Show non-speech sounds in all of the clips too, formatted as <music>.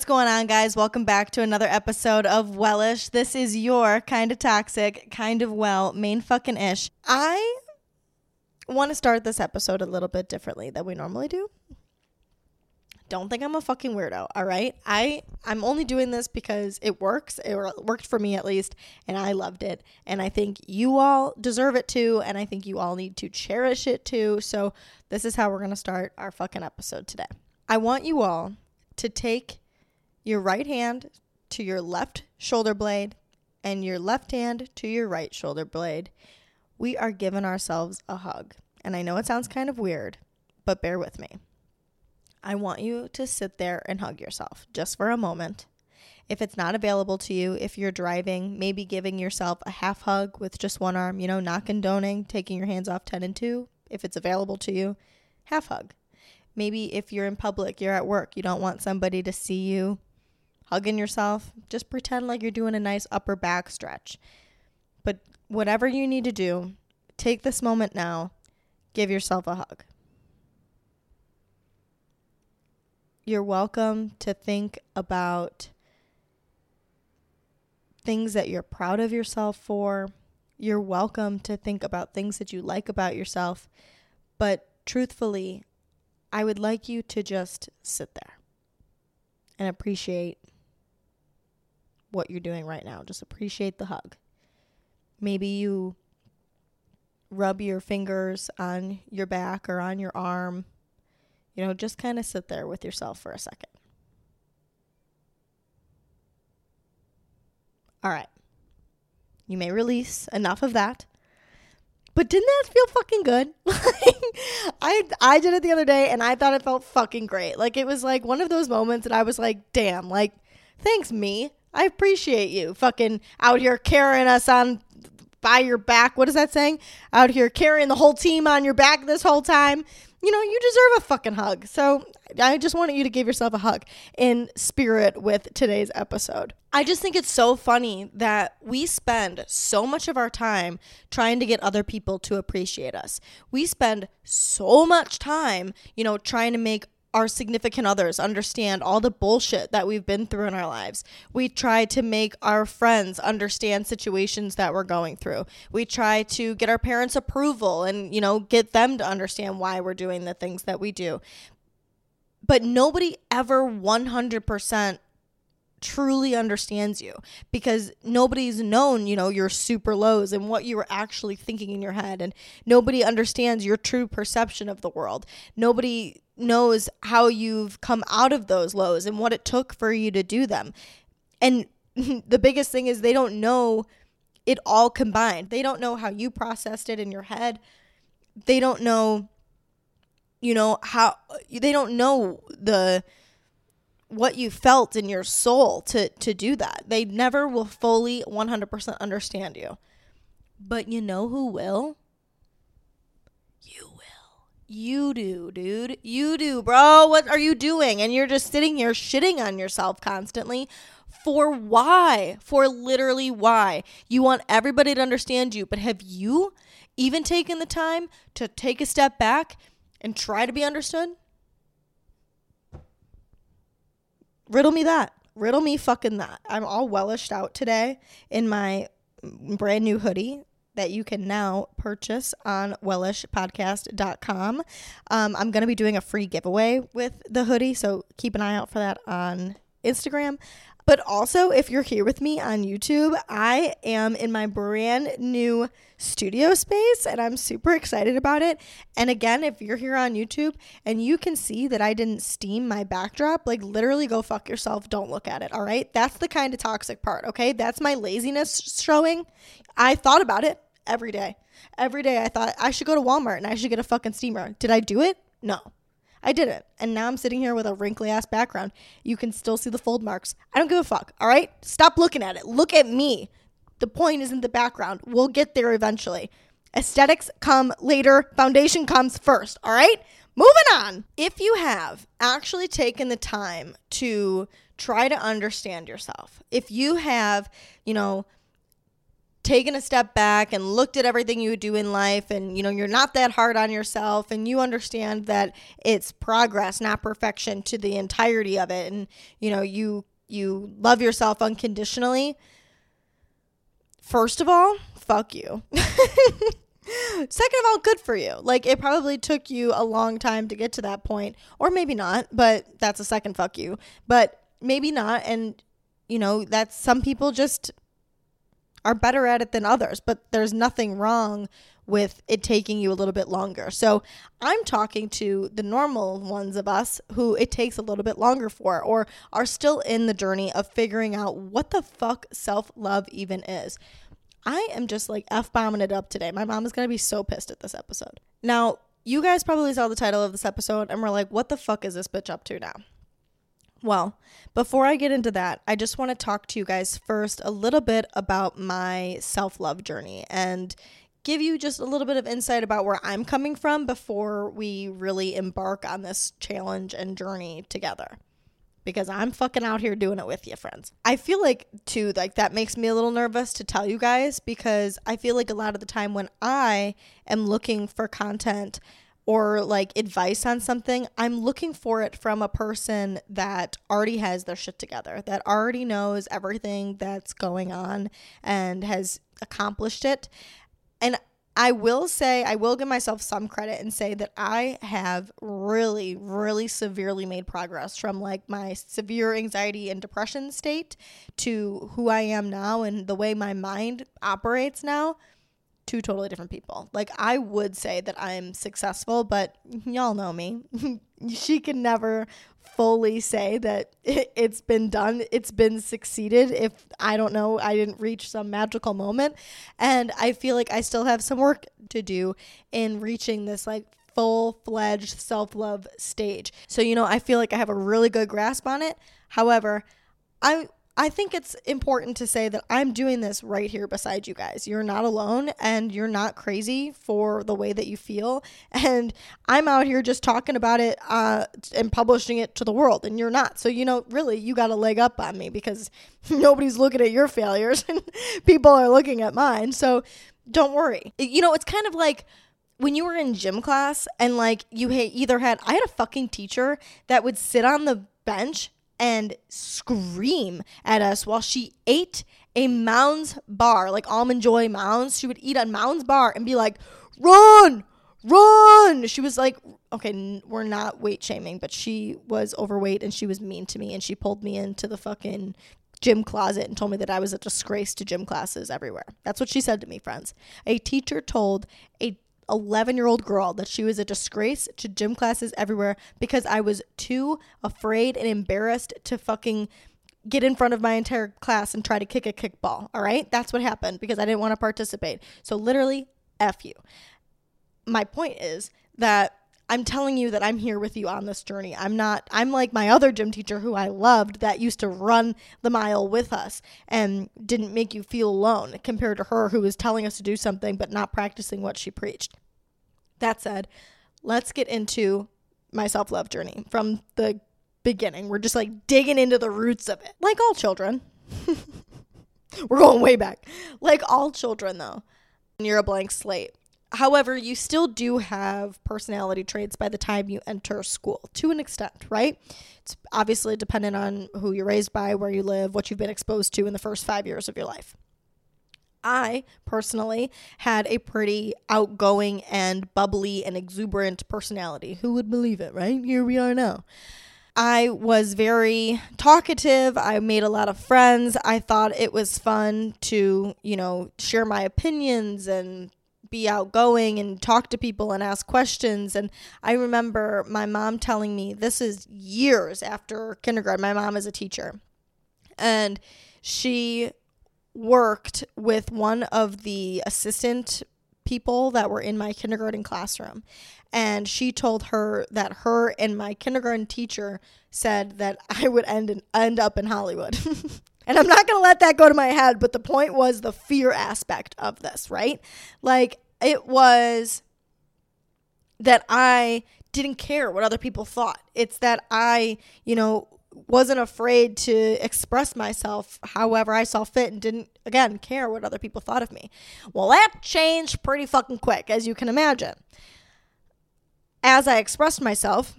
What's going on, guys? Welcome back to another episode of Wellish. This is your kind of toxic, kind of well, main fucking ish. I want to start this episode a little bit differently than we normally do. Don't think I'm a fucking weirdo, all right? I I'm only doing this because it works. It worked for me at least, and I loved it. And I think you all deserve it too, and I think you all need to cherish it too. So, this is how we're going to start our fucking episode today. I want you all to take your right hand to your left shoulder blade and your left hand to your right shoulder blade. We are giving ourselves a hug. And I know it sounds kind of weird, but bear with me. I want you to sit there and hug yourself just for a moment. If it's not available to you, if you're driving, maybe giving yourself a half hug with just one arm, you know, not condoning taking your hands off 10 and 2. If it's available to you, half hug. Maybe if you're in public, you're at work, you don't want somebody to see you hugging yourself, just pretend like you're doing a nice upper back stretch. But whatever you need to do, take this moment now, give yourself a hug. You're welcome to think about things that you're proud of yourself for. You're welcome to think about things that you like about yourself. But truthfully, I would like you to just sit there and appreciate what you're doing right now. Just appreciate the hug. Maybe you rub your fingers on your back or on your arm. You know, just kind of sit there with yourself for a second. All right. You may release enough of that. But didn't that feel fucking good? <laughs> I I did it the other day and I thought it felt fucking great. Like it was like one of those moments that I was like, "Damn, like thanks me. I appreciate you fucking out here carrying us on by your back. What is that saying? Out here carrying the whole team on your back this whole time. You know, you deserve a fucking hug. So I just wanted you to give yourself a hug in spirit with today's episode. I just think it's so funny that we spend so much of our time trying to get other people to appreciate us. We spend so much time, you know, trying to make our significant others understand all the bullshit that we've been through in our lives. We try to make our friends understand situations that we're going through. We try to get our parents' approval and, you know, get them to understand why we're doing the things that we do. But nobody ever 100% truly understands you because nobody's known, you know, your super lows and what you were actually thinking in your head. And nobody understands your true perception of the world. Nobody knows how you've come out of those lows and what it took for you to do them. And <laughs> the biggest thing is they don't know it all combined. They don't know how you processed it in your head. They don't know you know how they don't know the what you felt in your soul to to do that. They never will fully 100% understand you. But you know who will? You will. You do, dude. You do, bro. What are you doing? And you're just sitting here shitting on yourself constantly. For why? For literally why? You want everybody to understand you, but have you even taken the time to take a step back and try to be understood? Riddle me that. Riddle me fucking that. I'm all wellished out today in my brand new hoodie that you can now purchase on wellishpodcast.com. Um, I'm going to be doing a free giveaway with the hoodie, so keep an eye out for that on Instagram. But also, if you're here with me on YouTube, I am in my brand new studio space and I'm super excited about it. And again, if you're here on YouTube and you can see that I didn't steam my backdrop, like literally go fuck yourself. Don't look at it. All right. That's the kind of toxic part. Okay. That's my laziness showing. I thought about it every day. Every day I thought I should go to Walmart and I should get a fucking steamer. Did I do it? No. I didn't. And now I'm sitting here with a wrinkly ass background. You can still see the fold marks. I don't give a fuck. All right? Stop looking at it. Look at me. The point is in the background. We'll get there eventually. Aesthetics come later, foundation comes first. All right? Moving on. If you have actually taken the time to try to understand yourself, if you have, you know, taken a step back and looked at everything you do in life and you know you're not that hard on yourself and you understand that it's progress not perfection to the entirety of it and you know you you love yourself unconditionally first of all fuck you <laughs> Second of all, good for you. Like it probably took you a long time to get to that point, or maybe not, but that's a second fuck you. But maybe not. And, you know, that's some people just are better at it than others, but there's nothing wrong with it taking you a little bit longer. So I'm talking to the normal ones of us who it takes a little bit longer for or are still in the journey of figuring out what the fuck self love even is. I am just like F bombing it up today. My mom is going to be so pissed at this episode. Now, you guys probably saw the title of this episode and we're like, what the fuck is this bitch up to now? Well, before I get into that, I just want to talk to you guys first a little bit about my self love journey and give you just a little bit of insight about where I'm coming from before we really embark on this challenge and journey together. Because I'm fucking out here doing it with you, friends. I feel like, too, like that makes me a little nervous to tell you guys because I feel like a lot of the time when I am looking for content, or like advice on something, I'm looking for it from a person that already has their shit together, that already knows everything that's going on and has accomplished it. And I will say, I will give myself some credit and say that I have really, really severely made progress from like my severe anxiety and depression state to who I am now and the way my mind operates now two totally different people. Like I would say that I'm successful, but y'all know me. <laughs> she can never fully say that <laughs> it, has been done, it's been succeeded if I don't know, I didn't reach some magical moment. And I feel like I still have some work to do in reaching this like full fledged self love stage. So, you know, I feel like I have a really good grasp on it. However, I I think it's important to say that I'm doing this right here beside you guys. You're not alone and you're not crazy for the way that you feel. <laughs> And I'm out here just talking about it uh, and publishing it to the world, and you're not. So, you know, really, you got a leg up on me because <laughs> nobody's looking at your failures <laughs> and people are looking at mine. So, don't worry. You know, it's kind of like when you were in gym class and like you either had, I had a fucking teacher that would sit on the bench and scream at us while she ate a Mounds bar, like almond joy Mounds. She would eat a Mounds bar and be like, "Run, run!" She was like, "Okay, we're not weight shaming, but she was overweight and she was mean to me, and she pulled me into the fucking gym closet and told me that I was a disgrace to gym classes everywhere. That's what she said to me, friends. A teacher told a 11 year old girl that she was a disgrace to gym classes everywhere because I was too afraid and embarrassed to fucking get in front of my entire class and try to kick a kickball. All right. That's what happened because I didn't want to participate. So, literally, F you. My point is that I'm telling you that I'm here with you on this journey. I'm not, I'm like my other gym teacher who I loved that used to run the mile with us and didn't make you feel alone compared to her who was telling us to do something but not practicing what she preached. That said, let's get into my self love journey from the beginning. We're just like digging into the roots of it, like all children. <laughs> We're going way back. Like all children, though, you're a blank slate. However, you still do have personality traits by the time you enter school to an extent, right? It's obviously dependent on who you're raised by, where you live, what you've been exposed to in the first five years of your life. I personally had a pretty outgoing and bubbly and exuberant personality. Who would believe it, right? Here we are now. I was very talkative. I made a lot of friends. I thought it was fun to, you know, share my opinions and be outgoing and talk to people and ask questions. And I remember my mom telling me this is years after kindergarten. My mom is a teacher. And she worked with one of the assistant people that were in my kindergarten classroom. And she told her that her and my kindergarten teacher said that I would end in, end up in Hollywood. <laughs> and I'm not going to let that go to my head, but the point was the fear aspect of this, right? Like it was that I didn't care what other people thought. It's that I, you know, wasn't afraid to express myself however I saw fit and didn't, again, care what other people thought of me. Well, that changed pretty fucking quick, as you can imagine. As I expressed myself,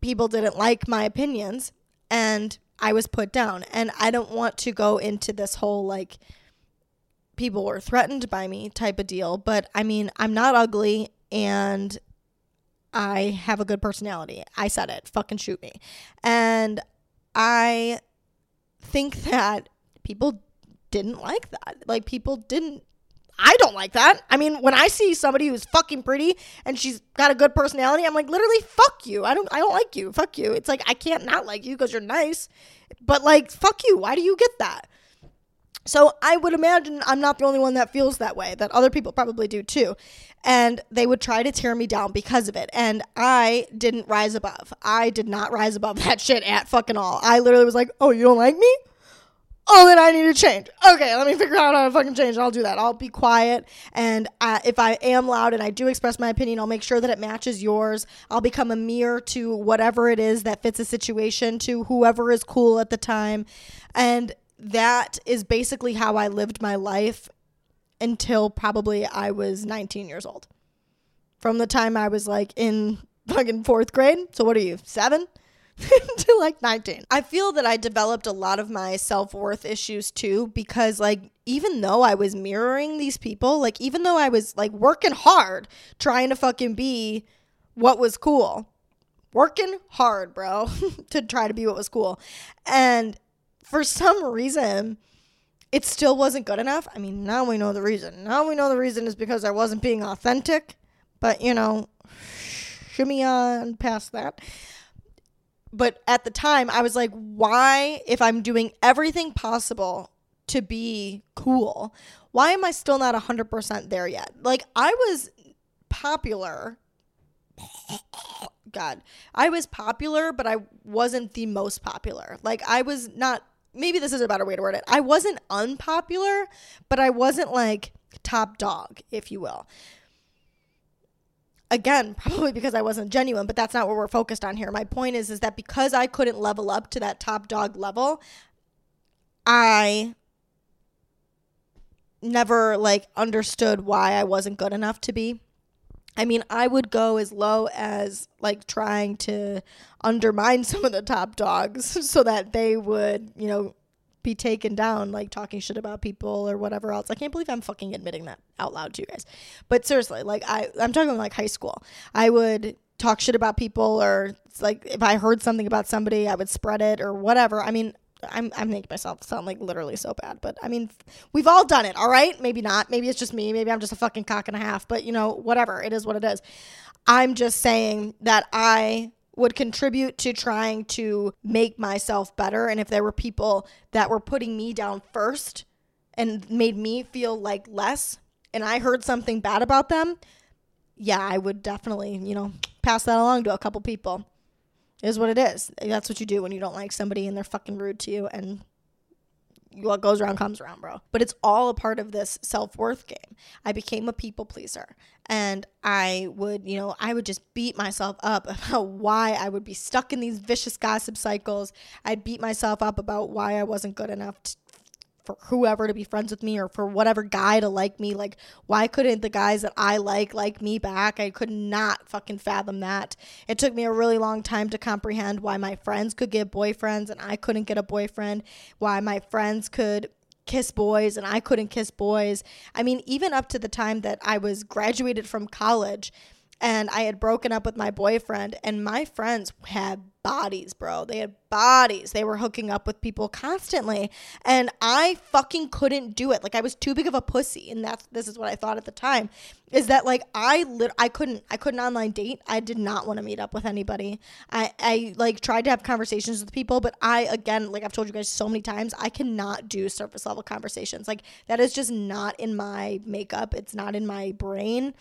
people didn't like my opinions and I was put down. And I don't want to go into this whole like, people were threatened by me type of deal, but I mean, I'm not ugly and I have a good personality. I said it. Fucking shoot me. And I think that people didn't like that. Like people didn't I don't like that. I mean, when I see somebody who's fucking pretty and she's got a good personality, I'm like literally fuck you. I don't I don't like you. Fuck you. It's like I can't not like you because you're nice. But like fuck you. Why do you get that? So I would imagine I'm not the only one that feels that way, that other people probably do too. And they would try to tear me down because of it. And I didn't rise above. I did not rise above <laughs> that shit at fucking all. I literally was like, oh, you don't like me? Oh, then I need to change. Okay, let me figure out how to fucking change. I'll do that. I'll be quiet. And if I am loud and I do express my opinion, I'll make sure that it matches yours. I'll become a mirror to whatever it is that fits a situation, to whoever is cool at the time. And that is basically how I lived my life until probably I was 19 years old. From the time I was like in fucking fourth grade. So what are you, seven? <laughs> to like 19. I feel that I developed a lot of my self worth issues too because, like, even though I was mirroring these people, like, even though I was like working hard trying to fucking be what was cool, working hard, bro, <laughs> to try to be what was cool. And for some reason, it still wasn't good enough. I mean, now we know the reason. Now we know the reason is because I wasn't being authentic. But, you know, <sighs> shimmy on past that. But at the time, I was like, why, if I'm doing everything possible to be cool, why am I still not 100% there yet? Like, I was popular. <laughs> God, I was popular, but I wasn't the most popular. Like, I was not maybe this is a better way to word it. I wasn't unpopular, but I wasn't like top dog, if you will. Again, mm-hmm. probably because I wasn't genuine, but that's not what we're focused on here. My point is is that because I couldn't level up to that top dog level, I never like understood why I wasn't good enough to be. I mean, I would go as low as like trying to undermine <laughs> some of the top dogs <laughs> so that they would, you know, be taken down, like talking shit about people or whatever else. I can't believe I'm fucking admitting that out loud to you guys. But seriously, like I, I'm talking like high school. I would talk shit about people or like if I heard something about somebody, I would spread it or whatever. I mean, I'm I'm making myself sound like literally so bad, but I mean, we've all done it, all right? Maybe not. Maybe it's just me. Maybe I'm just a fucking cock and a half, but you know, whatever. It is what it is. I'm just saying that I would contribute to trying to make myself better and if there were people that were putting me down first and made me feel like less and I heard something bad about them, yeah, I would definitely, you know, pass that along to a couple people is what it is. That's what you do when you don't like somebody and they're fucking rude to you and what goes around comes around, bro. But it's all a part of this self worth game. I became a people pleaser and I would, you know, I would just beat myself up <laughs> about why I would be stuck in these vicious gossip cycles. I'd beat myself up about why I wasn't good enough to, for whoever to be friends with me or for whatever guy to like me. Like, why couldn't the guys that I like like me back? I could not fucking fathom that. It took me a really long time to comprehend why my friends could get boyfriends and I couldn't get a boyfriend, why my friends could kiss boys and I couldn't kiss boys. I mean, even up to the time that I was graduated from college and I had broken up with my boyfriend, and my friends had bodies, bro. They had bodies. They were hooking up with people constantly, and I fucking couldn't do it. Like I was too big of a pussy, and that's this is what I thought at the time. Is that like I lit I couldn't I couldn't online date. I did not want to meet up with anybody. I I like tried to have conversations with people, but I again like I've told you guys so many times, I cannot do surface level conversations. Like that is just not in my makeup. It's not in my brain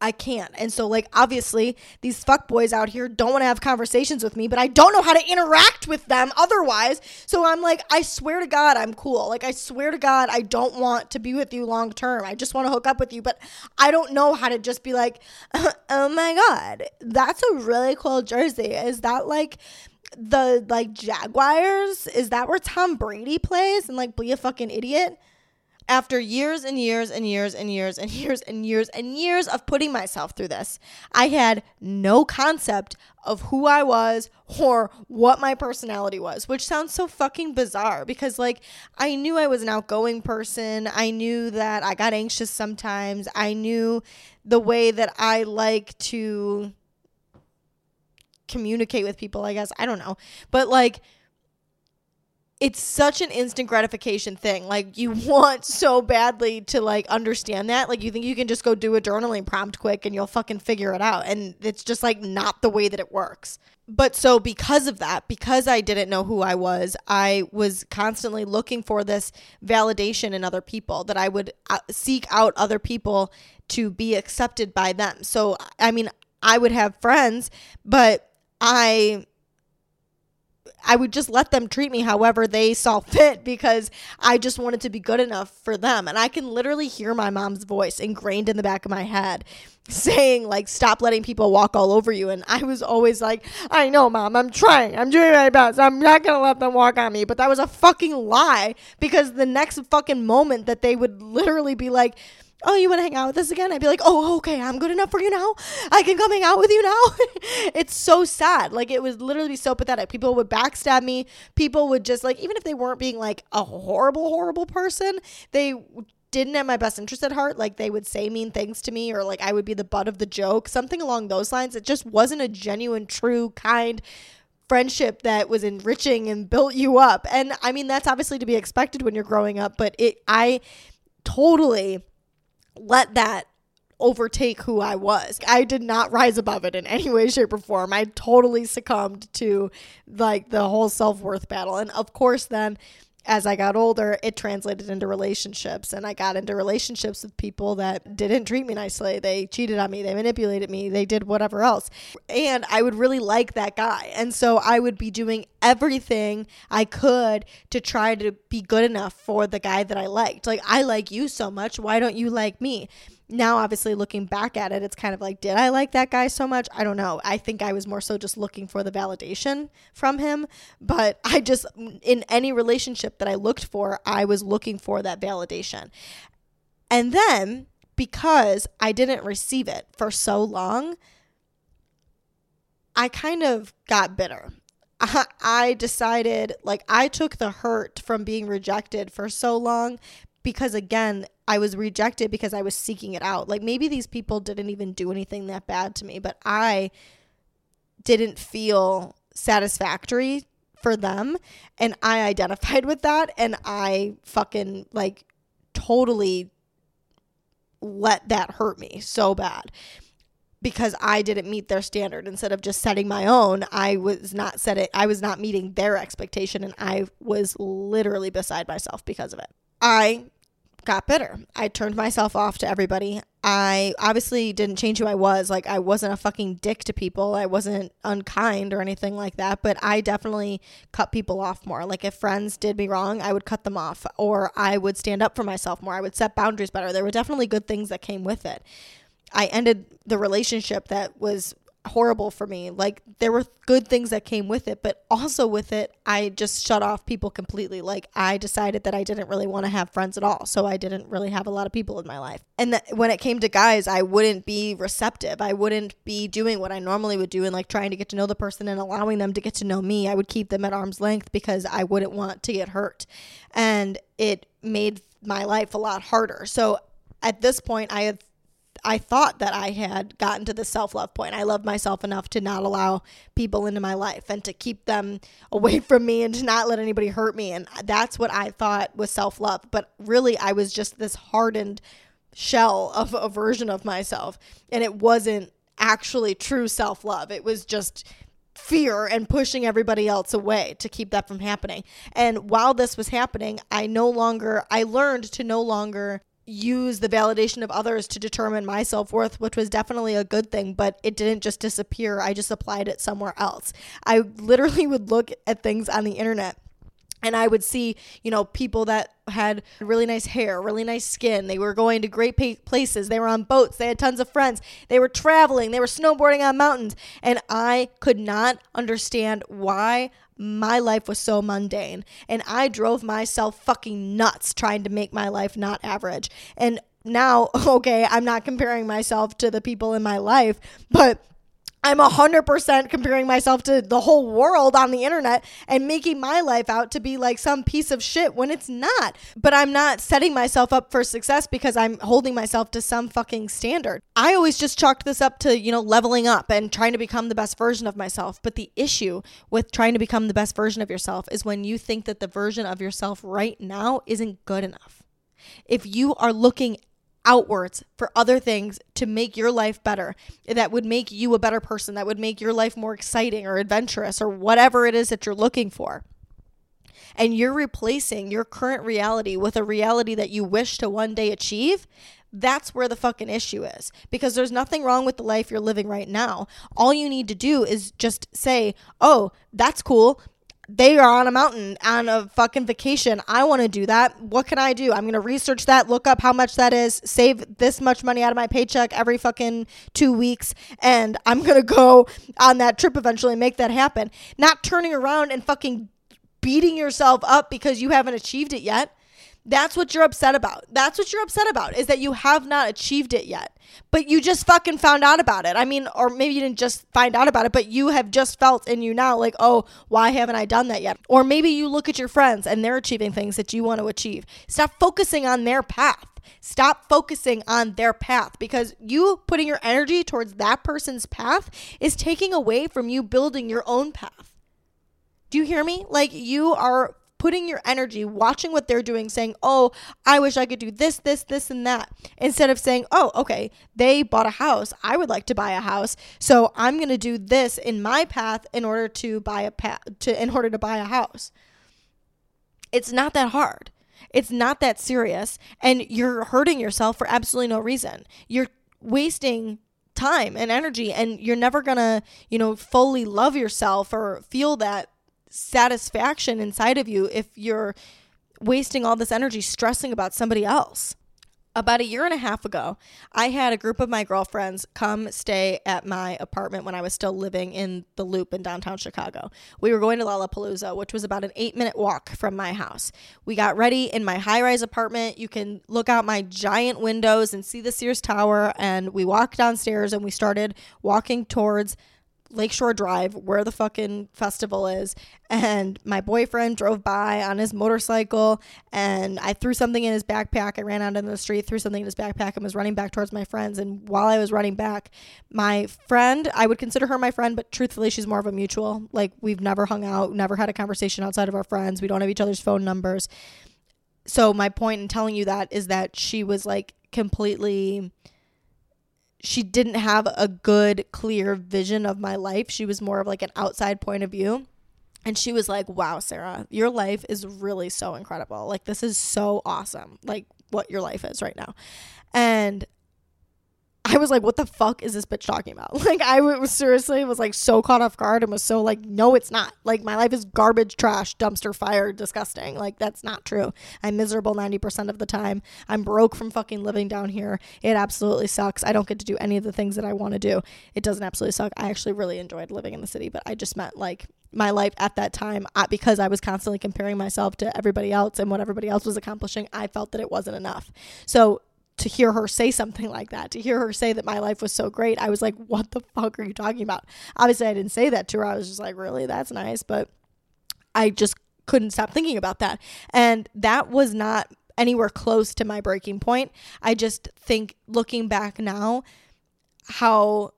I can't. And so, like, obviously, these fuck boys out here don't want to have conversations with me, but I don't know how to interact with them otherwise. So I'm like, I swear to God, I'm cool. Like, I swear to God, I don't want to be with you long term. I just want to hook up with you, but I don't know how to just be like, <laughs> oh my God, that's a really cool jersey. Is that like, the like Jaguars? Is that where Tom Brady plays and like be a fucking idiot? After years and years and years and years and years and years and years of putting myself through this, I had no concept of who I was or what my personality was, which sounds so fucking bizarre because, like, I knew I was an outgoing person. I knew that I got anxious sometimes. I knew the way that I like to communicate with people, I guess. I don't know. But, like, it's such an instant gratification thing. Like you <laughs> want so badly to like understand that. Like you think you can just go do a journaling prompt quick and you'll fucking figure it out. And it's just like not the way that it works. But so because of that, because I didn't know who I was, I was constantly looking for this validation in other people that I would uh, seek out other people to be accepted by them. So I mean, I would have friends, but I I would just let them treat me however they saw fit because I just wanted to be good enough for them. And I can literally hear my mom's voice ingrained in the back of my head saying like stop letting people walk all over you. And I was always like I know mom I'm trying. I'm doing my best. I'm not to let them walk on me. But that was a fucking lie because the next fucking moment that they would literally be like oh, you want to hang out with us again? I'd be like, oh, okay, I'm good enough for you now. I can come hang out with you now. <laughs> it's so sad. Like, it would literally so pathetic. People would backstab me. People would just, like, even if they weren't being like a horrible, horrible person, they didn't have my best interest at heart. Like, they would say mean things to me, or like I would be the butt of the joke, something along those lines. It just wasn't a genuine, true, kind, friendship that was enriching and built you up. And I mean, that's obviously to be expected when you're growing up, but it, I totally let that overtake who I was. I did not rise above it in any way, shape, or form. I totally succumbed to like the whole self worth battle. And of course, then as I got older, it translated into relationships. And I got into relationships with people that didn't treat me nicely. They cheated on me, they manipulated me, they did whatever else. And I would really like that guy. And so I would be doing everything I could to try to be good enough for the guy that I liked. Like, I like you so much. Why don't you like me? Now obviously looking back at it it's kind of like did i like that guy so much? I don't know. I think i was more so just looking for the validation from him but <laughs> i just in any relationship that i looked for i was looking for that validation. And then because i didn't receive it for so long i kind of got bitter. <laughs> I decided like I took the hurt from being rejected for so long because again, I was rejected because I was seeking it out. Like maybe these people didn't even do anything that bad to me, but I didn't feel satisfactory for them and I identified with that and I fucking like totally let that hurt me so bad because I didn't meet their standard instead of just setting my own I was not setting I was not meeting their expectation and I was literally beside myself because of it. I got bitter. I turned myself off to everybody. I obviously didn't change who I was. Like, I wasn't a fucking dick to people. I wasn't unkind or anything like that, but I definitely cut people off more. Like, if friends did me wrong, I would cut them off or I would stand up for myself more. I would set boundaries better. There were definitely good things that came with it. I ended the relationship that was horrible for me. Like there were good things that came with it, but also with it, I just shut off people completely. Like I decided that I didn't really want to have friends at all, so I didn't really have a lot of people in my life. And th- when it came to guys, I wouldn't be receptive. I wouldn't be doing what I normally would do and like trying to get to know the person and allowing them to get to know me. I would keep them at arm's length because I wouldn't want to get hurt. And it made my life a lot harder. So at this point, I had I thought that I had gotten to the self love point. I love myself enough to not allow people into my life and to keep them away <laughs> from me and to not let anybody hurt me. And that's what I thought was self love. But really, I was just this hardened shell <laughs> of a version of myself. And it wasn't actually true self love. It was just fear and pushing everybody else away to keep that from happening. And while this was happening, I no longer, I learned to no longer use the validation of others to determine my self worth, which was definitely a good thing, but it didn't just disappear. I just applied it somewhere else. I literally would look at things on the internet and I would see, you know, people that had really nice hair, really nice skin. They were going to great places. They were on boats. They had tons of friends. They were traveling. They were snowboarding on mountains. And I could not understand why my life was so mundane. And I drove myself fucking nuts trying to make my life not average. And now, <laughs> okay, I'm not comparing myself to the people in my life, but I'm 100% comparing myself to the whole world on the internet and making my life out to be like some piece of shit when it's not. But I'm not setting myself up for success because I'm holding myself to some fucking standard. I always just chalked this up to, you know, leveling up and trying to become the best version of myself. But the issue with trying to become the best version of yourself is when you think that the version of yourself right now isn't good enough. If you are looking outwards for other things to make your life better, that would make you a better person, that would make your life more exciting or adventurous or whatever it is that you're looking for. And you're replacing your current reality with a reality that you wish to one day achieve. That's where the fucking issue is. Because there's nothing wrong with the life you're living right now. All you need to do is just say, oh, that's cool they are on a mountain on a fucking vacation. I want to do that. What can I do? I'm going to research that, look up how much that is, save this much money out of my paycheck every fucking two weeks, and I'm going to go on that trip eventually and make that happen. Not turning around and fucking beating yourself up because you haven't achieved it yet. That's what you're upset about. That's what you're upset about is that you have not achieved it yet. But you just fucking found out about it. I mean, or maybe you didn't just find out about it, but you have just felt in you now like, "Oh, why haven't I done that yet?" Or maybe you look at your friends and they're achieving things that you want to achieve. Stop focusing on their path. Stop focusing on their path because you putting your energy towards that person's path is taking away from you building your own path. Do you hear me? Like you are putting your energy watching what they're doing saying oh i wish i could do this this this and that instead of saying oh okay they bought a house. I would like to buy a house. So i'm going to do this in my path in order to buy a path to in order to buy a house. It's not that hard. It's not that serious and you're hurting yourself for absolutely no reason. You're wasting time and energy and you're never going to you know fully love yourself or feel that satisfaction inside of you if you're wasting all this energy stressing about somebody else. About a year and a half ago, I had a group of my girlfriends come stay at my apartment when I was still living in the loop in downtown Chicago. We were going to Lollapalooza, which was about an eight minute walk from my house. We got ready in my high rise apartment. You can look out my giant windows and see the Sears Tower. And we walked downstairs and we started walking towards Lakeshore Drive, where the fucking festival is, and my boyfriend drove by on his motorcycle, and I threw something in his backpack. I ran out into the street, threw something in his backpack, and was running back towards my friends. And while I was running back, my friend, I would consider her my friend, but truthfully, she's more of a mutual. Like, we've never hung out, never had a conversation outside of our friends. We don't have each other's phone numbers. So, my point in telling you that is that she was like completely she didn't have a good, clear vision of my life. She was more of like an outside point of view. And she was like, wow, Sarah, your life is really so incredible. Like, this is so awesome. Like, what your life is right now. And I was like, what the fuck is this bitch talking about? <laughs> Like, I was seriously was like so caught off guard and was so like, no, it's not. Like, my life is garbage, trash, dumpster fire, disgusting. Like, that's not true. I'm miserable 90% of the time. I'm broke from fucking living down here. It absolutely sucks. I don't get to do any of the things that I want to do. It doesn't absolutely suck. I actually really enjoyed living in the city, but I just meant like my life at that time uh, because I was constantly comparing myself to everybody else and what everybody else was accomplishing. I felt that it wasn't enough. So to hear her say something like that, to hear her say that my life was so great, I was like, what the fuck are you talking about? Obviously, I didn't say that to her. I was just like, really? That's nice. But I just couldn't stop thinking about that. And that was not anywhere close to my breaking point. I just think looking back now, how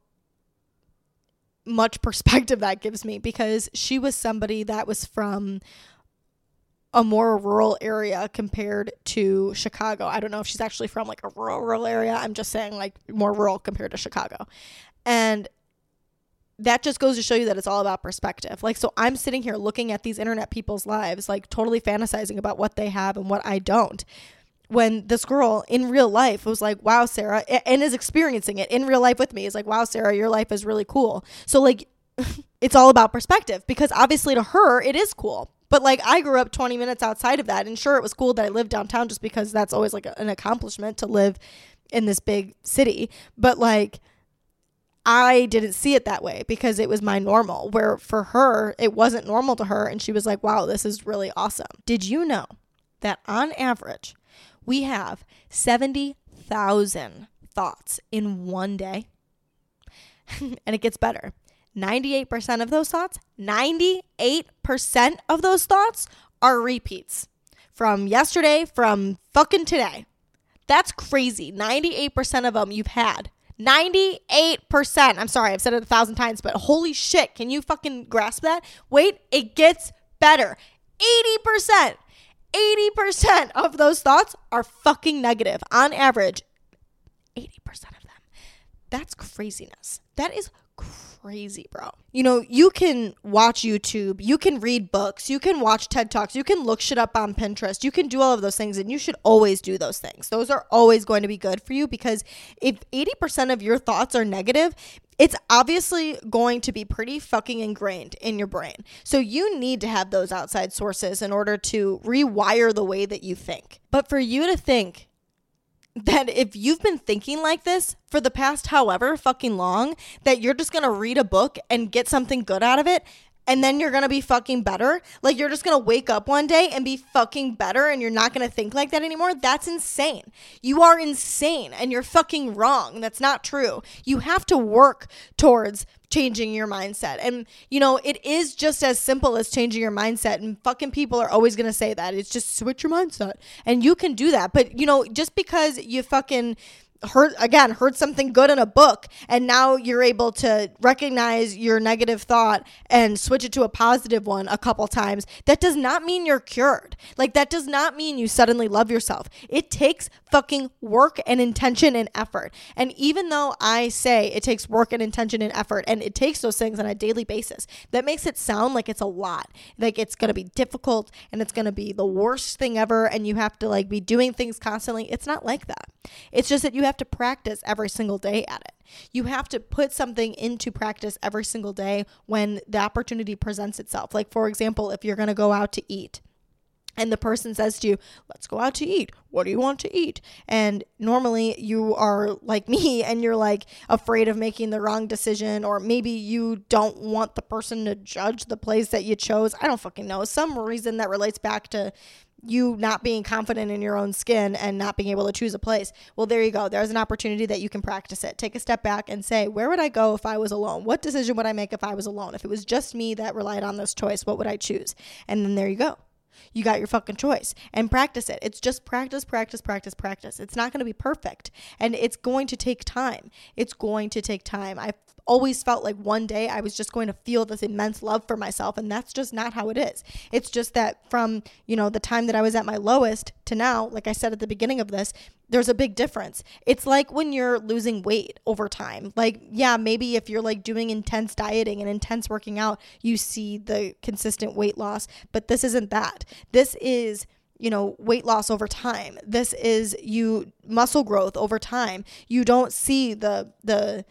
much perspective that gives me because she was somebody that was from a more rural area compared to Chicago. I don't know if she's actually from like a rural rural area. I'm just saying like more rural compared to Chicago. And that just goes to show you that it's all about perspective. Like so I'm sitting here looking at these internet people's lives like totally fantasizing about what they have and what I don't. When this girl in real life was like, "Wow, Sarah," and is experiencing it in real life with me, is like, "Wow, Sarah, your life is really cool." So like <laughs> it's all about perspective because obviously to her it is cool But like I grew up 20 minutes outside of that and sure it was cool that I lived downtown just because that's always like an accomplishment to live in this big city. But like I didn't see it that way because it was my normal, where for her, it wasn't normal to her. And she was like, wow, this is really awesome. Did you know that on average, we have 70,000 thoughts in one day? <laughs> and it gets better. 98% of those thoughts, 98% of those thoughts are repeats from yesterday, from fucking today. That's crazy. 98% of them you've had. 98%. I'm sorry, I've said it a thousand times, but holy shit, can you fucking grasp that? Wait, it gets better. 80%. 80% of those thoughts are fucking negative on average. 80% of them. That's craziness. That is crazy, bro. You know, you can watch YouTube, you can read books, you can watch TED Talks, you can look shit up on Pinterest, you can do all of those things, and you should always do those things. Those are always going to be good for you because if 80% of your thoughts are negative, it's obviously going to be pretty fucking ingrained in your brain. So you need to have those outside sources in order to rewire the way that you think. But for you to think that if you've been thinking like this for the past however fucking long, that you're just gonna read a book and get something good out of it and then you're gonna be fucking better. Like you're just gonna wake up one day and be fucking better and you're not gonna think like that anymore. That's insane. You are insane and you're fucking wrong. That's not true. You have to work towards changing your mindset. And, you know, it is just as simple as changing your mindset. And fucking people are always going to say that. It's just switch your mindset. And you can do that. But, you know, just because you fucking heard again heard something good in a book and now you're able to recognize your negative thought and switch it to a positive one a couple times. That does not mean you're cured. Like that does not mean you suddenly love yourself. It takes fucking work and intention and effort. And even though i say it takes work and intention and effort and it takes those things on a daily basis that makes it sound like it's a lot. Like it's going to be difficult and it's going to be the worst thing ever and you have to like be doing things constantly. It's not like that. It's just that you have have to practice every single day at it. You have to put something into practice every single day when the opportunity presents itself. Like, for example, if you're going to go out to eat, and the person says to you, Let's go out to eat. What do you want to eat? And normally you are like <laughs> me and you're like afraid of making the wrong decision, or maybe you don't want the person to judge the place that you chose. I don't fucking know. Some reason that relates back to you not being confident in your own skin and not being able to choose a place. Well, there you go. There's an opportunity that you can practice it. Take a step back and say, where would I go if I was alone? What decision would I make if I was alone? If it was just me that relied on this choice, what would I choose? And then there you go. You got your fucking choice and practice it. It's just practice, practice, practice, practice. It's not going to be perfect and it's going to take time. It's going to take time. I always felt like one day I was just going to feel this immense love for myself. And that's just not how it is. It's just that from, you know, the time that I was at my lowest to now, like I said at the beginning of this, there's a big difference. It's like when you're losing weight over time. Like, yeah, maybe if you're like doing intense dieting and intense working out, you see the consistent weight loss, but this isn't that. This is you know weight loss over time this is you muscle growth over time you don't see the the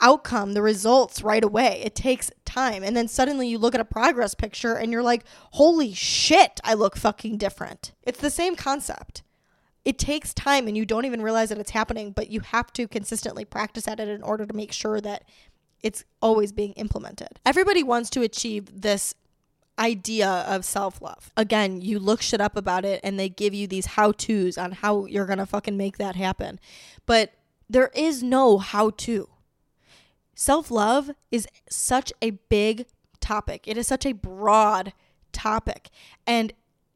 outcome, the results right away. It takes time. And then suddenly you look at a progress picture and you're like, holy shit, I look fucking different. It's the same concept. It takes time and you don't even realize that it's happening, but you have to consistently practice at it in order to make sure that it's always being implemented. Everybody wants to achieve this idea of self love. Again, you look shit up about it and they give you these how to's on how you're gonna fucking make that happen. But there is no how to. Self love is such a big topic, it is such a broad topic. And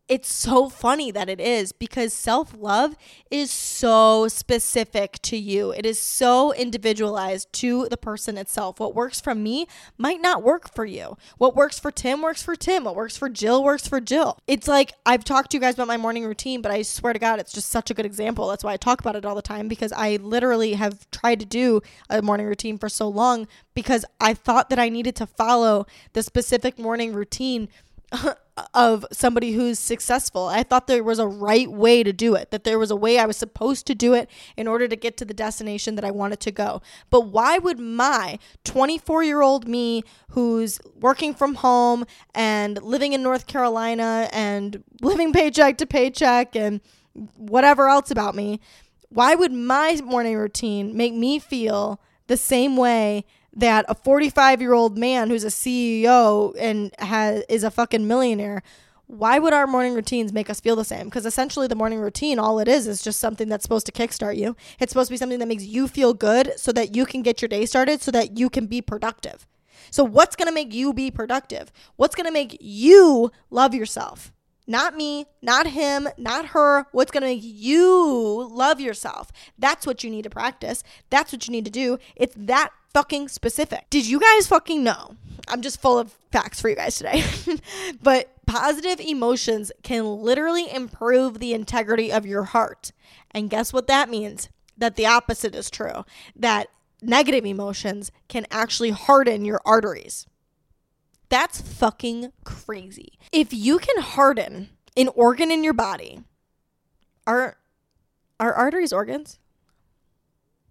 it's so funny that it is because self love is so specific to you. It is so individualized to the person itself. What works for me might not work for you. What works for Tim works for Tim. What works for Jill works for Jill. It's like I've talked to you guys about my morning routine, but I swear to God, it's just such a good example. That's why I talk about it all the time because I literally have tried to do a morning routine for so long because I thought that I needed to follow the specific morning routine <laughs> of somebody who's successful. I thought there was a right way to do it, that there was a way I was supposed to do it in order to get to the destination that I wanted to go. But why would my 24 year old me, who's working from home and living in North Carolina and living paycheck to paycheck and whatever else about me, why would my morning routine make me feel the same way that a 45 year old man who's a CEO and has is a fucking millionaire why would our morning routines make us feel the same? Because essentially, the morning routine, all it is, is just something that's supposed to kickstart you. It's supposed to be something that makes you feel good so that you can get your day started so that you can be productive. So, what's going to make you be productive? What's going to make you love yourself? Not me, not him, not her. What's going to make you love yourself? That's what you need to practice. That's what you need to do. It's that fucking specific. Did you guys fucking know? I'm just full of facts for you guys today. <laughs> but positive emotions can literally improve the integrity of your heart. And guess what that means? That the opposite is true. That negative emotions can actually harden your arteries. That's fucking crazy. If you can harden an organ in your body, are are arteries organs?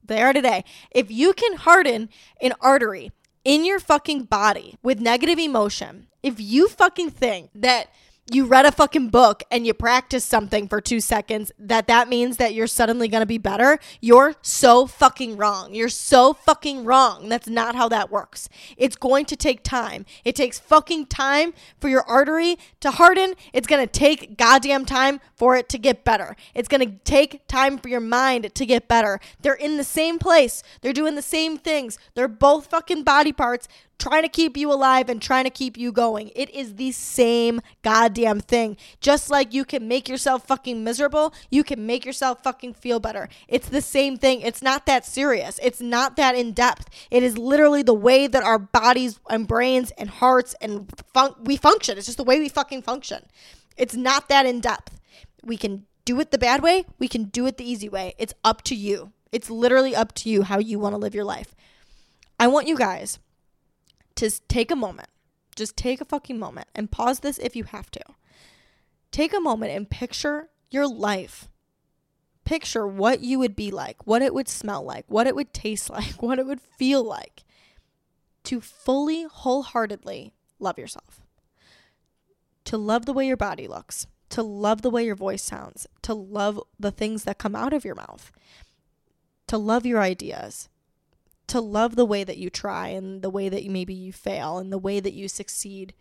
They are today. If you can harden an artery in your fucking body with negative emotion, if you fucking think that you read a fucking book and you practice something for two seconds, that that means that you're suddenly gonna be better, you're so fucking wrong. You're so fucking wrong. That's not how that works. It's going to take time. It takes fucking time for your artery to harden. It's gonna take goddamn time for it to get better. It's gonna take time for your mind to get better. They're in the same place. They're doing the same things. They're both fucking body parts trying to keep you alive and trying to keep you going. It is the same goddamn thing. Just like you can make yourself fucking miserable, you can make yourself fucking feel better. It's the same thing. It's not that serious. It's not that in depth. It is literally the way that our bodies and brains and hearts and fun- we function. It's just the way we fucking function. It's not that in depth. We can do it the bad way, we can do it the easy way. It's up to you. It's literally up to you how you want to live your life. I want you guys to take a moment, just take a fucking moment and pause this if you have to. Take a moment and picture your life. Picture what you would be like, what it would smell like, what it would taste <laughs> like, what it would feel like to fully, wholeheartedly love yourself. To love the way your body looks, to love the way your voice sounds, to love the things that come out of your mouth, to love your ideas, to love the way that you try and the way that you maybe you fail and the way that you succeed.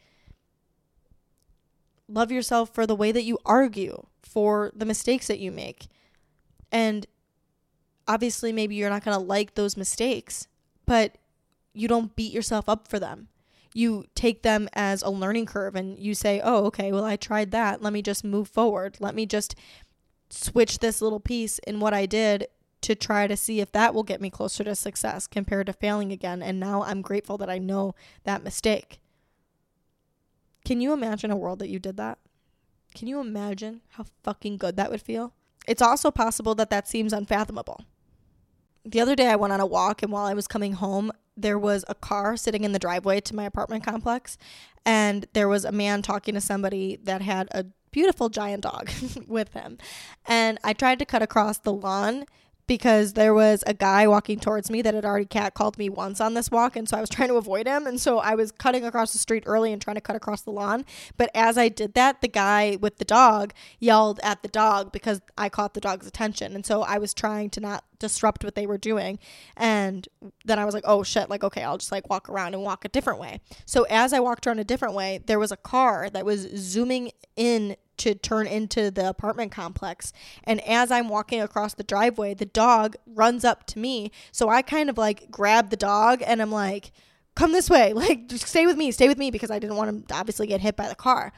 Love yourself for the way that you argue, for the mistakes that you make. And obviously, maybe you're not going to like those mistakes, but you don't beat yourself up for them. You take them as a learning curve and you say, oh, okay, well, I tried that. Let me just move forward. Let me just switch this little piece in what I did to try to see if that will get me closer to success compared to failing again. And now I'm grateful that I know that mistake. Can you imagine a world that you did that? Can you imagine how fucking good that would feel? It's also possible that that seems unfathomable. The other day I went on a walk, and while I was coming home, there was a car sitting in the driveway to my apartment complex, and there was a man talking to somebody that had a beautiful giant dog <laughs> with him. And I tried to cut across the lawn because there was a guy walking towards me that had already cat called me once on this walk and so I was trying to avoid him and so I was cutting across the street early and trying to cut across the lawn. But as I did that the guy with the dog yelled at the dog because I caught the dog's attention and so I was trying to not disrupt what they were doing. And then I was like oh shit like okay I'll just like walk around and walk a different way. So as I walked around a different way there was a car that was zooming in to turn into the apartment complex. And as I'm walking across the driveway, the dog runs up to me. So I kind of like grab the dog and I'm like, come this way. <laughs> Like, stay with me, stay with me, because I didn't want him to obviously get hit by the car.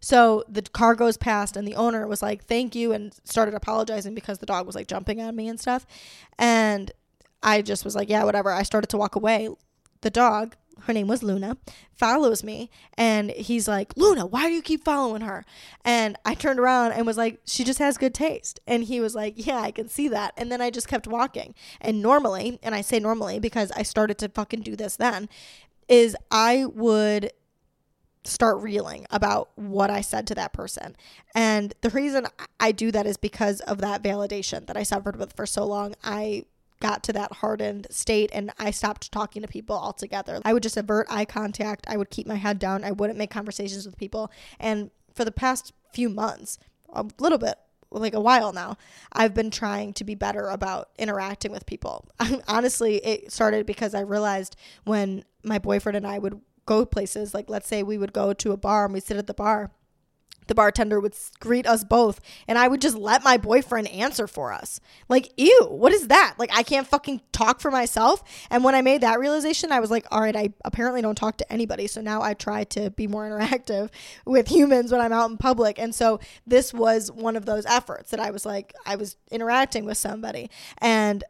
So the car goes past, and the owner was like, thank you, and started apologizing because the dog was like jumping on me and stuff. And I just was like, yeah, whatever. I started to walk away. The dog her name was Luna, follows me and he's like, Luna, why do you keep following her? And I turned around and was like, she just has good taste. And he was like, yeah, I can see that. And then I just kept walking. And normally, and I say normally because I started to fucking do this then, is I would start reeling about what I said to that person. And the reason I do that is because of that validation that I suffered with for so long. I got to that hardened state and I stopped talking to people altogether. I would just avert eye contact. I would keep my head down. I wouldn't make conversations with people. And for the past few months, a little bit like a while now, I've been trying to be better about interacting with people. <laughs> Honestly, it started because I realized when my boyfriend and I would go places, like let's say we would go to a bar and we sit at the bar the bartender would greet us both and I would just let my boyfriend answer for us. Like, ew, what is that? Like, I can't fucking talk for myself. And when I made that realization, I was like, all right, I apparently don't talk to anybody. So now I try to be more <laughs> interactive with humans when I'm out in public. And so this was one of those efforts that I was like, I was interacting with somebody. And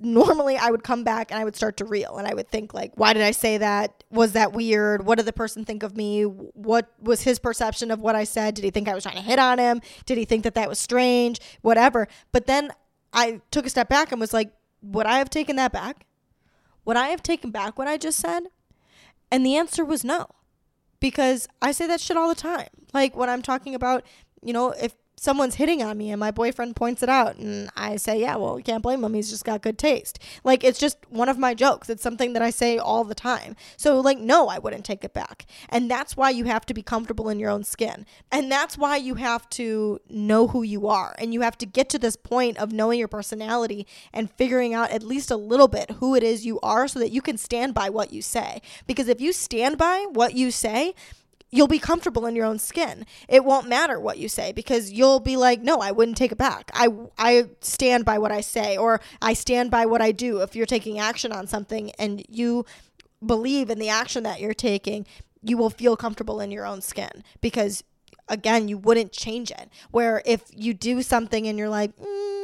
normally I would come back and I would start to reel and I would think like why did I say that? Was that weird? What did the person think of me? What was his perception of what I said? Did he think I was trying to hit on him? Did he think that that was strange? Whatever. But then I took a step back and was like would I have taken that back? Would I have taken back what I just said? And the answer was no. Because I say that shit all the time. Like when I'm talking about you know if someone's hitting on me and my boyfriend points it out and I say, yeah, well, can't blame him. He's just got good taste. Like it's just one of my jokes. It's something that I say all the time. So like no, I wouldn't take it back. And that's why you have to be comfortable in your own skin. And that's why you have to know who you are. And you have to get to this point of knowing your personality and figuring out at least a little bit who it is you are so that you can stand by what you say. Because if you stand by what you say, you'll be comfortable in your own skin. It won't matter what you say because you'll be like, "No, I wouldn't take it back. I I stand by what I say or I stand by what I do." If you're taking action on something and you believe in the action that you're taking, you will feel comfortable in your own skin because again, you wouldn't change it. Where if you do something and you're like, mm,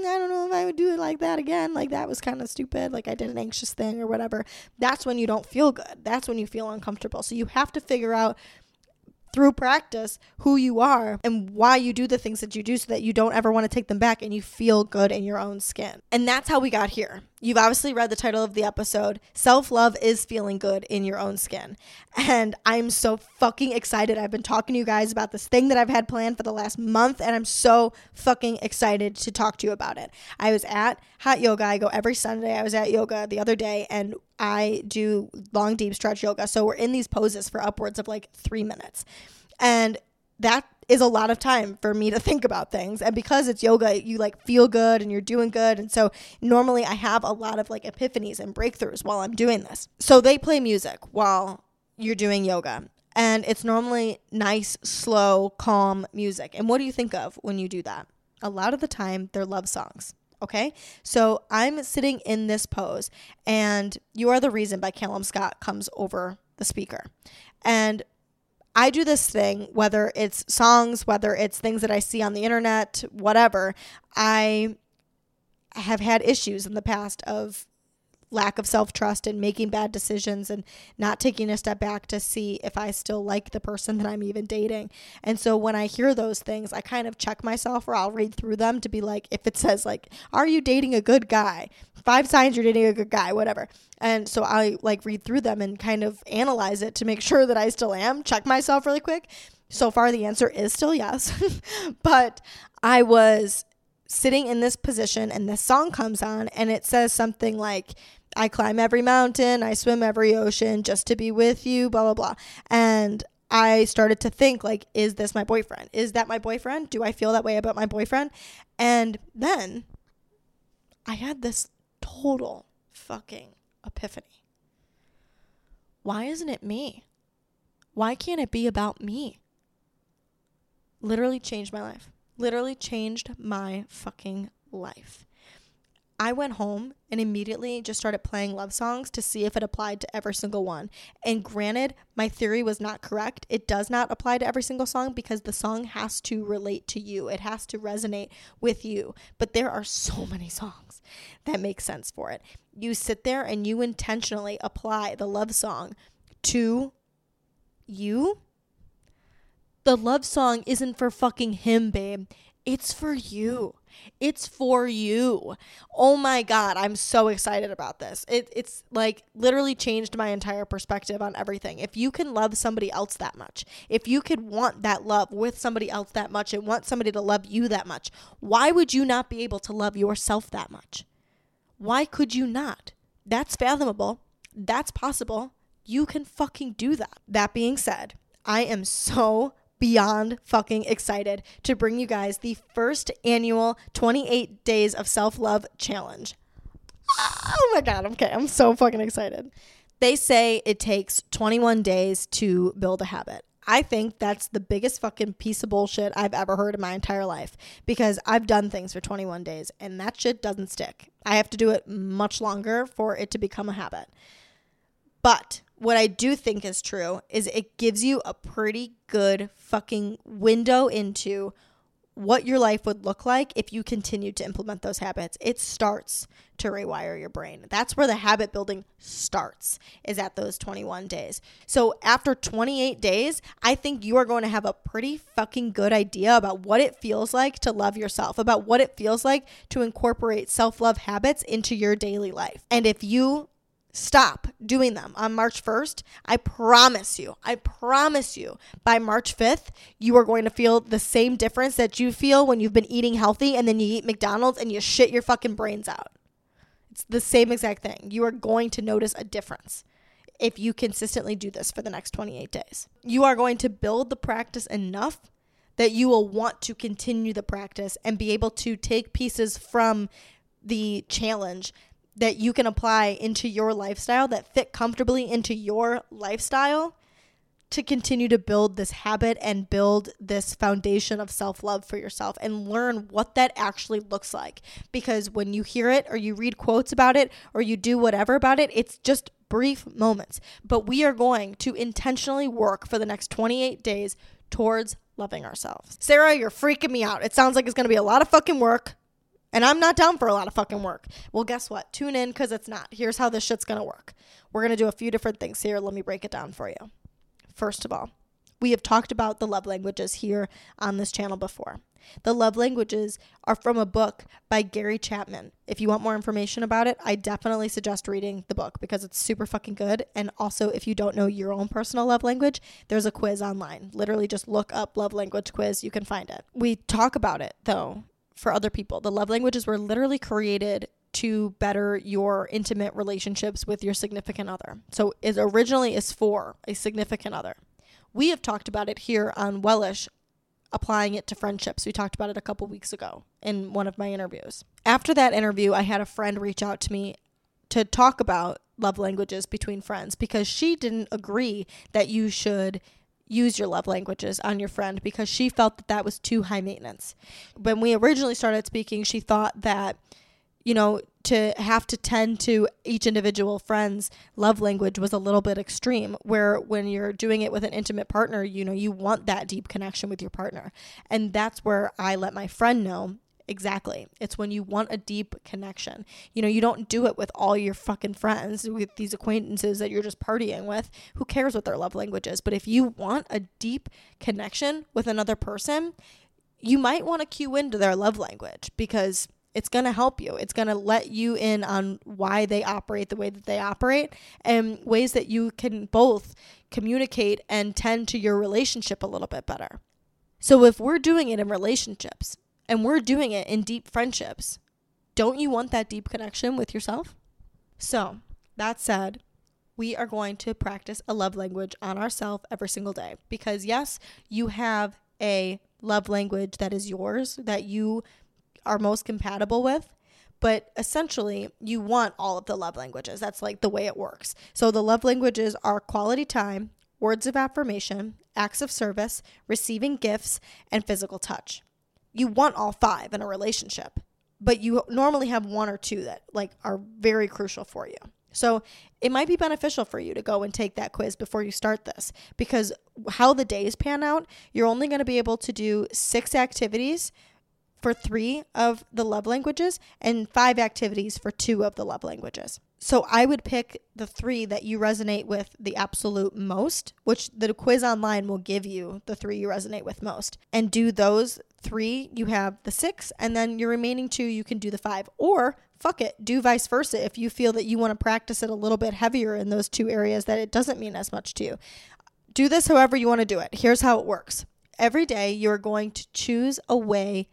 Mm, I don't know if I would do it like that again. Like that was kind of stupid. Like I did an anxious thing or whatever. That's when you don't feel good. That's when you feel uncomfortable. So you have to figure out through practice who you are and why you do the things that you do so that you don't ever want to take them back and you feel good in your own skin. And that's how we got here. You've obviously read the title of the episode. Self love is feeling good in your own skin. And I'm so fucking excited. I've been talking to you guys about this thing that I've had planned for the last month, and I'm so fucking excited to talk to you about it. I was at Hot Yoga. I go every Sunday. I was at yoga the other day, and I do long, deep stretch yoga. So we're in these poses for upwards of like three minutes. And that is a lot of time for me to think about things. And because it's yoga, you like feel good and you're doing good. And so normally I have a lot of like epiphanies and breakthroughs while I'm doing this. So they play music while you're doing yoga. And it's normally nice, slow, calm music. And what do you think of when you do that? A lot of the time, they're love songs. Okay. So I'm sitting in this pose, and You Are the Reason by Callum Scott comes over the speaker. And I do this thing, whether it's songs, whether it's things that I see on the internet, whatever. I have had issues in the past of lack of self trust and making bad decisions and not taking a step back to see if I still like the person that I'm even dating. And so when I hear those things, I kind of check myself or I'll read through them to be like, if it says, like, are you dating a good guy? Five signs you're dating a good guy, whatever. And so I like read through them and kind of analyze it to make <laughs> sure that I still am, check myself really quick. So far, the answer is still yes. <laughs> but I was sitting in this position and this song comes on and it says something like, I climb every mountain, I swim every ocean just to be with you, blah, blah, blah. And I started to think, like, is this my boyfriend? Is that my boyfriend? Do I feel that way about my boyfriend? And then I had this total fucking epiphany. Why isn't it me? Why can't it be about me? Literally changed my life. Literally changed my fucking life. I went home and immediately just started playing love songs to see if it applied to every single one. And granted, my theory was not correct. It does not apply to every single song because the song has to relate to you, it has to resonate with you. But there are so <laughs> many songs that make sense for it. You sit there and you intentionally apply the love song to you. The love song isn't for fucking him, babe. It's for you. It's for you. Oh my God, I'm so excited about this. It, it's like literally changed my entire perspective on everything. If you can love somebody else that much, if you could want that love with somebody else that much and want somebody to love you that much, why would you not be able to love yourself that much? Why could you not? That's fathomable. That's possible. You can fucking do that. That being said, I am so beyond fucking excited to bring you guys the first annual 28 Days of Self Love Challenge. Oh my God, okay, I'm so fucking excited. They say it takes 21 days to build a habit. I think that's the biggest fucking piece of bullshit I've ever heard in my entire life because I've done things for 21 days and that shit doesn't stick. I have to do it much longer for it to become a habit. But what I do think is true is it gives you a pretty good fucking window into what your life would look like if you continue to implement those habits. It starts to rewire your brain. That's where the habit building starts is at those 21 days. So after 28 days, I think you are going to have a pretty fucking good idea about what it feels like to love yourself, about what it feels like to incorporate self-love habits into your daily life. And if you stop doing them on March 1st, I promise you, I promise you, by March 5th, you are going to feel the same difference that you feel when you've been eating healthy and then you eat McDonald's and you shit your fucking brains out. It's the same exact thing. You are going to notice a difference if you consistently do this for the next 28 days. You are going to build the practice enough that you will want to continue the practice and be able to take pieces from the challenge that you can apply into your lifestyle that fit comfortably into your lifestyle to continue to build this habit and build this foundation of self love for yourself and learn what that actually looks like. Because when you hear it or you read quotes about it or you do whatever about it, it's just brief moments. But we are going to intentionally work for the next 28 days towards loving ourselves. Sarah, you're freaking me out. It sounds like it's to be a lot of fucking work. And I'm not down for a lot of fucking work. Well, guess what? Tune in because it's not. Here's how this shit's going to work. We're going to do a few different things here. Let me break it down for you. First of all, we have talked about the love languages here on this channel before. The love languages are from a book by Gary Chapman. If you want more information about it, I definitely suggest reading the book because it's super fucking good. And also, if you don't know your own personal love language, there's a quiz online. Literally, just look up love language quiz, you can find it. We talk about it though for other people. The love languages were literally created to better your intimate relationships with your significant other. So it originally is for a significant other. We have talked about it here on Wellish, applying it to friendships. We talked about it a couple weeks ago in one of my interviews. After that interview, I had a friend reach out to me to talk about love languages between friends because she didn't agree that you should use your love languages on your friend because she felt that that was too high maintenance. When we originally started speaking, she thought that, you know, to have to tend to each individual friend's love language was a little bit extreme where when you're doing it with an intimate partner you know you want that deep connection with your partner and that's where i let my friend know Exactly. It's when you want a deep connection. You know, you don't do it with all your fucking friends, with these acquaintances that you're just partying with. Who cares what their love language is? But if you want a deep connection with another person, you might want to cue into their love language because it's going to help you. It's going to let you in on why they operate the way that they operate and ways that you can both communicate and tend to your relationship a little bit better. So, if we're doing it in relationships, and we're doing it in deep friendships. Don't you want that deep connection with yourself? So, that said, we are going to practice a love language on ourselves every single day because, yes, you have a love language that is yours, that you are most compatible with. But essentially, you want all of the love languages. That's like the way it works. So, the love languages are quality time, words of affirmation, acts of service, receiving gifts, and physical touch you want all five in a relationship, but you normally have one or two that like are very crucial for you. So it might be beneficial for you to go and take that quiz before you start this because how the days pan out, you're only going to be able to do six activities for three of the love languages and five activities for two of the love languages. So I would pick the three that you resonate with the absolute most, which the quiz online will give you the three you resonate with most. And do those three, you have the six, and then your remaining two, you can do the five. Or fuck it, do vice versa if you feel that you want to practice it a little bit heavier in those two areas that it doesn't mean as much to you. Do this however you want to do it. Here's how it works every day, you're going to choose a way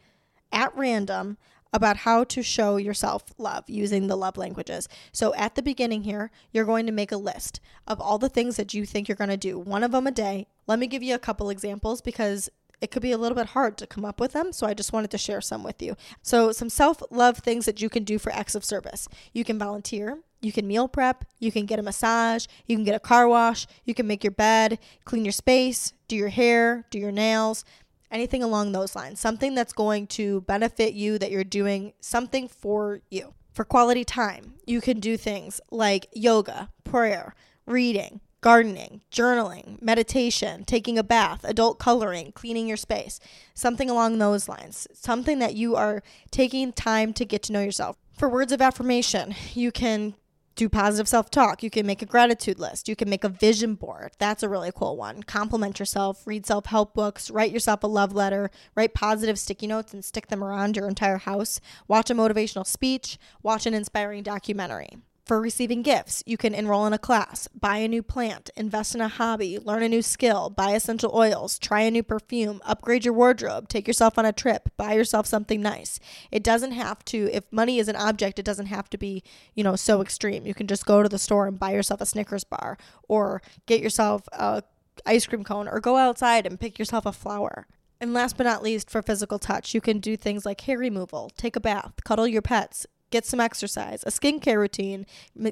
at random about how to show yourself love using the love languages. So at the beginning here, you're going to make a list of all the things that you think you're going to do, one of them a day. Let me give you a couple examples because it could be a little bit hard to come up with them. So I just wanted to share some with you. So, some self love things that you can do for acts of service. You can volunteer, you can meal prep, you can get a massage, you can get a car wash, you can make your bed, clean your space, do your hair, do your nails, anything along those lines. Something that's going to benefit you, that you're doing something for you. For quality time, you can do things like yoga, prayer, reading, gardening, journaling, meditation, taking a bath, adult coloring, cleaning your space, something along those lines. Something that you are taking time to get to know yourself. For words of affirmation, you can do positive self talk. You can make a gratitude list. You can make a vision board. That's a really cool one. Compliment yourself, read self help books, write yourself a love letter, write positive sticky notes and stick them around your entire house, watch a motivational speech, watch an inspiring documentary for receiving gifts. You can enroll in a class, buy a new plant, invest in a hobby, learn a new skill, buy essential oils, try a new perfume, upgrade your wardrobe, take yourself on a trip, buy yourself something nice. It doesn't have to, if money is an object, it doesn't have to be, you know, so extreme. You can just go to the store and buy yourself a Snickers bar or get yourself a ice cream cone or go outside and pick yourself a flower. And last but not least, for physical touch, you can do things like hair removal, take a bath, cuddle your pets, get some exercise, a skincare routine,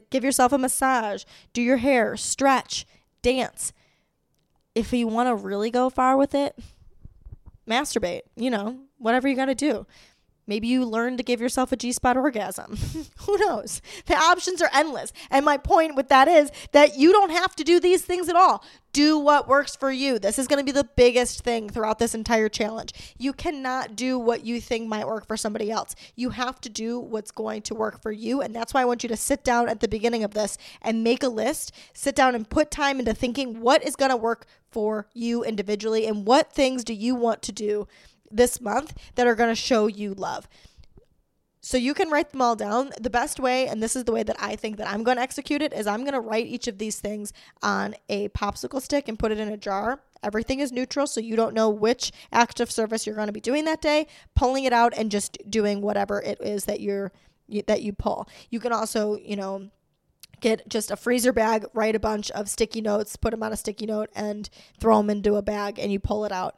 give yourself a massage, do your hair, stretch, dance. If you want to really go far with it, masturbate, you know, whatever you got to do. Maybe you learn to give yourself a G spot orgasm. <laughs> Who knows? The options are endless. And my point with that is that you don't have to do these things at all. Do what works for you. This is going to be the biggest thing throughout this entire challenge. You cannot do what you think might work for somebody else. You have to do what's going to work for you. And that's why I want you to sit down at the beginning of this and make a list. Sit down and put time into thinking what is going to work for you individually and what things do you want to do this month that are going to show you love. So you can write them all down. The best way, and this is the way that I think that I'm going to execute it, is I'm going to write each of these things on a popsicle stick and put it in a jar. Everything is neutral, so you don't know which act of service you're going to be doing that day. Pulling it out and just doing whatever it is that you're that you pull. You can also, you know, get just a freezer bag, write a bunch of sticky notes, put them on a sticky note, and throw them into a bag, and you pull it out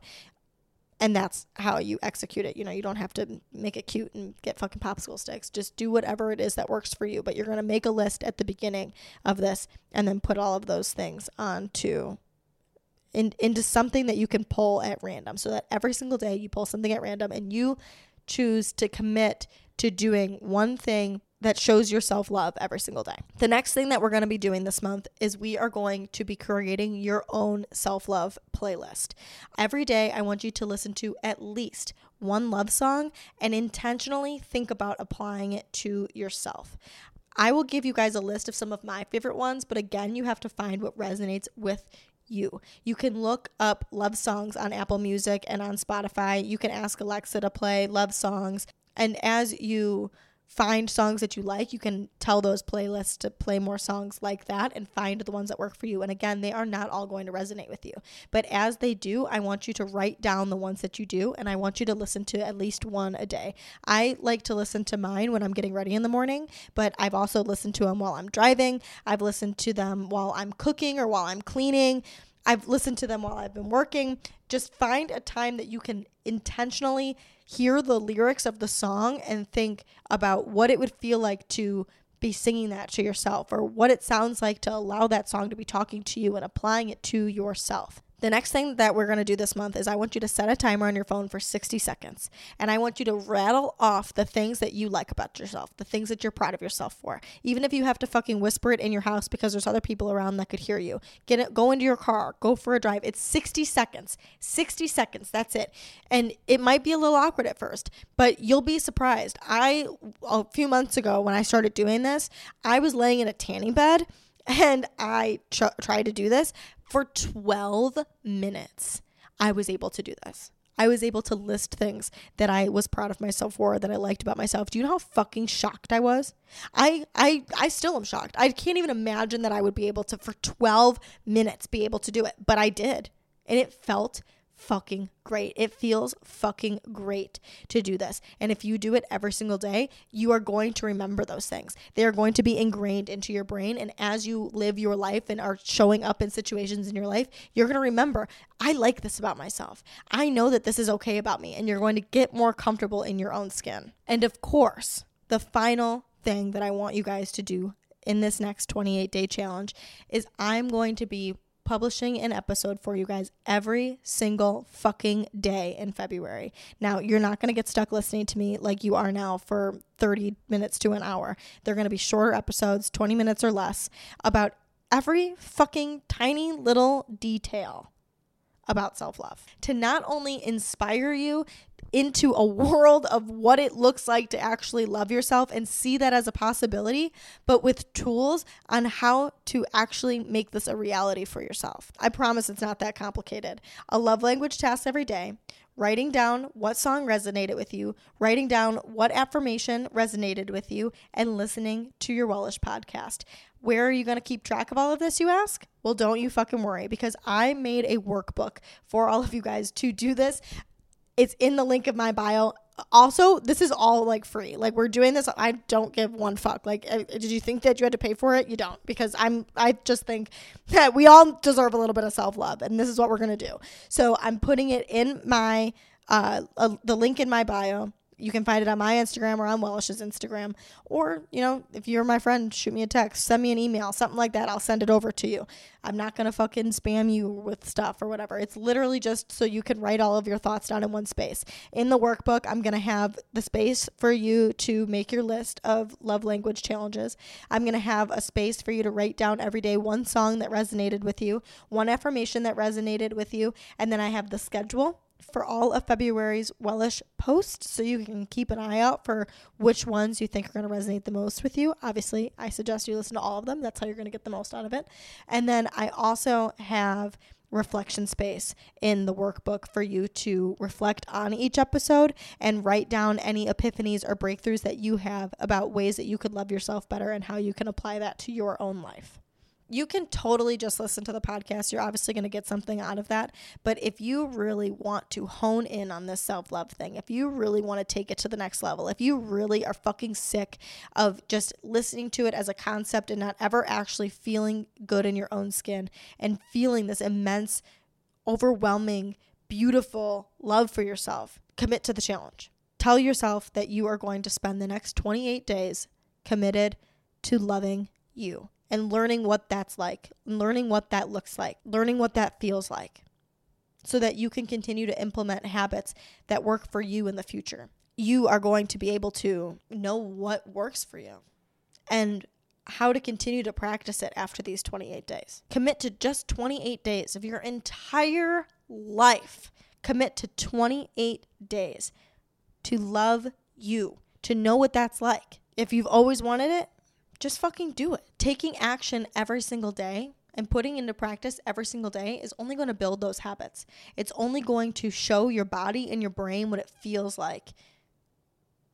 and that's how you execute it. You know, you don't have to make it cute and get fucking popsicle sticks. Just do whatever it is that works for you. But you're going to make a list at the beginning of this and then put all of those things onto in, into something that you can pull at random so that every single day you pull something at random and you choose to commit to doing one thing that shows your self love every single day. The next thing that we're going to be doing this month is we are going to be creating your own self love playlist. Every day, I want you to listen to at least one love song and intentionally think about applying it to yourself. I will give you guys a list of some of my favorite ones, but again, you have to find what resonates with you. You can look up love songs on Apple Music and on Spotify. You can ask Alexa to play love songs. And as you find songs that you like. You can tell those playlists to play more songs like that and find the ones that work for you. And again, they are not all going to resonate with you. But as they do, I want you to write down the ones that you do and I want you to listen to at least one a day. I like to listen to mine when I'm getting ready in the morning, but I've also listened to them while I'm driving. I've listened to them while I'm cooking or while I'm cleaning. I've listened to them while I've been working. Just find a time that you can intentionally hear the lyrics of the song and think about what it would feel like to be singing that to yourself or what it sounds like to allow that song to be talking to you and applying it to yourself. The next thing that we're going to do this month is I want you to set a timer on your phone for 60 seconds. And I want you to rattle off the things that you like about yourself, the things that you're proud of yourself for. Even if you have to fucking whisper it in your house because there's other people around that could hear you. Get it go into your car, go for a drive. It's 60 seconds. 60 seconds. That's it. And it might be a little awkward at first, but you'll be surprised. I a few months ago when I started doing this, I was laying in a tanning bed and I tr- tried to do this for 12 minutes. I was able to do this. I was able to list things that I was proud of myself for, that I liked about myself. Do you know how fucking shocked I was? I I I still am shocked. I can't even imagine that I would be able to for 12 minutes be able to do it, but I did. And it felt fucking great. It feels fucking great to do this. And if you do it every single day, you are going to remember those things. They are going to be ingrained into your brain. And as you live your life and are showing up in situations in your life, you're going to remember, I like this about myself. I know that this is okay about me. And you're going to get more comfortable in your own skin. And of course, the final thing that I want you guys to do in this next 28 day challenge is I'm going to be publishing an episode for you guys every single fucking day in February. Now, you're not going to get stuck listening to me like you are now for 30 minutes to an hour. They're going to be shorter episodes, 20 minutes or less, about every fucking tiny little detail about self love. To not only inspire you into a world of what it looks like to actually love yourself and see that as a possibility, but with tools on how to actually make this a reality for yourself. I promise it's not that complicated. A love language test every day, writing down what song resonated with you, writing down what affirmation resonated with you, and listening to your Wellish podcast. Where are you going to keep track of all of this, you ask? Well, don't you fucking worry because I made a workbook for all of you guys to do this. It's in the link of my bio. Also, this is all like free. Like we're doing this. I don't give one fuck. Like, uh, did you think that you had to pay for it? You don't, because I'm. I just think that we all deserve a little bit of self love, and this is what we're gonna do. So I'm putting it in my uh, uh the link in my bio you can find it on my Instagram or on Wellish's Instagram. Or, you know, if you're my friend, shoot me a text, send me an email, something like that. I'll send it over to you. I'm not going to fucking spam you with stuff or whatever. It's literally just so you can write all of your thoughts down in one space. In the workbook, I'm going to have the space for you to make your list of love language challenges. I'm going to have a space for you to write down every day one song that resonated with you, one affirmation that resonated with you, and then I have the schedule for all of February's Wellish posts so you can keep an eye out for which ones you think are going to resonate the most with you. Obviously, I suggest you listen to all of them. That's how you're going to get the most out of it. And then I also have reflection space in the workbook for you to reflect on each episode and write down any epiphanies or breakthroughs that you have about ways that you could love yourself better and how you can apply that to your own life you can totally just listen to the podcast. You're obviously going to get something out of that. But if you really want to hone in on this self love thing, if you really want to take it to the next level, if you really are fucking sick of just listening to it as a concept and not ever actually feeling good in your own skin and feeling this immense, overwhelming, beautiful love for yourself, commit to the challenge. Tell yourself that you are going to spend the next 28 days committed to loving you and learning what that's like, learning what that looks like, learning what that feels like, so that you can continue to implement habits that work for you in the future. You are going to be able to know what works for you and how to continue to practice it after these 28 days. Commit to just 28 days of your entire life. Commit to 28 days to love you, to know what that's like. If you've always wanted it, just fucking do it. Taking action every single day and putting into practice every single day is only going to build those habits. It's only going to show your body and your brain what it feels like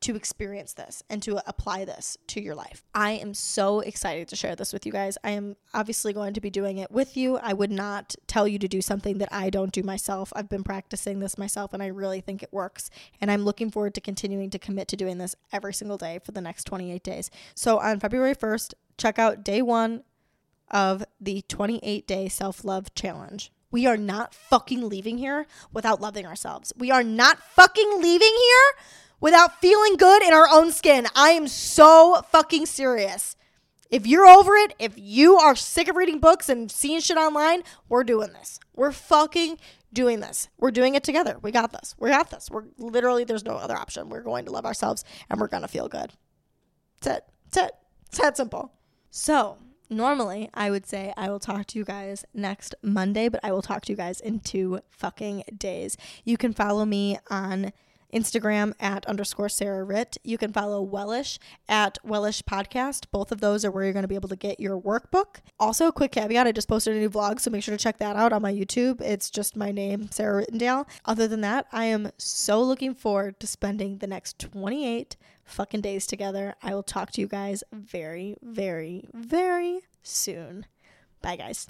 to experience this and to apply this to your life. I am so excited to share this with you guys. I am obviously going to be doing it with you. I would not tell you to do something that I don't do myself. I've been practicing this myself and I really think it works. And I'm looking forward to continuing to commit to doing this every single day for the next 28 days. So on February 1st, check out day one of the 28 day self love challenge. We are not fucking leaving here without loving ourselves. We are not fucking leaving here without feeling good in our own skin. I am so fucking serious. If you're over it, if you are sick of reading books and seeing shit online, we're doing this. We're fucking doing this. We're doing it together. We got this. We got this. We're literally, there's no other option. We're going to love ourselves and we're going to feel good. That's it. That's it. It's that simple. So, normally I would say I will talk to you guys next Monday, but I will talk to you guys in two fucking days. You can follow me on Instagram at underscore Sarah Ritt. You can follow Wellish at Wellish Podcast. Both of those are where you're going to be able to get your workbook. Also, quick caveat I just posted a new vlog, so make sure to check that out on my YouTube. It's just my name, Sarah Rittendale. Other than that, I am so looking forward to spending the next 28 fucking days together. I will talk to you guys very, very, very soon. Bye, guys.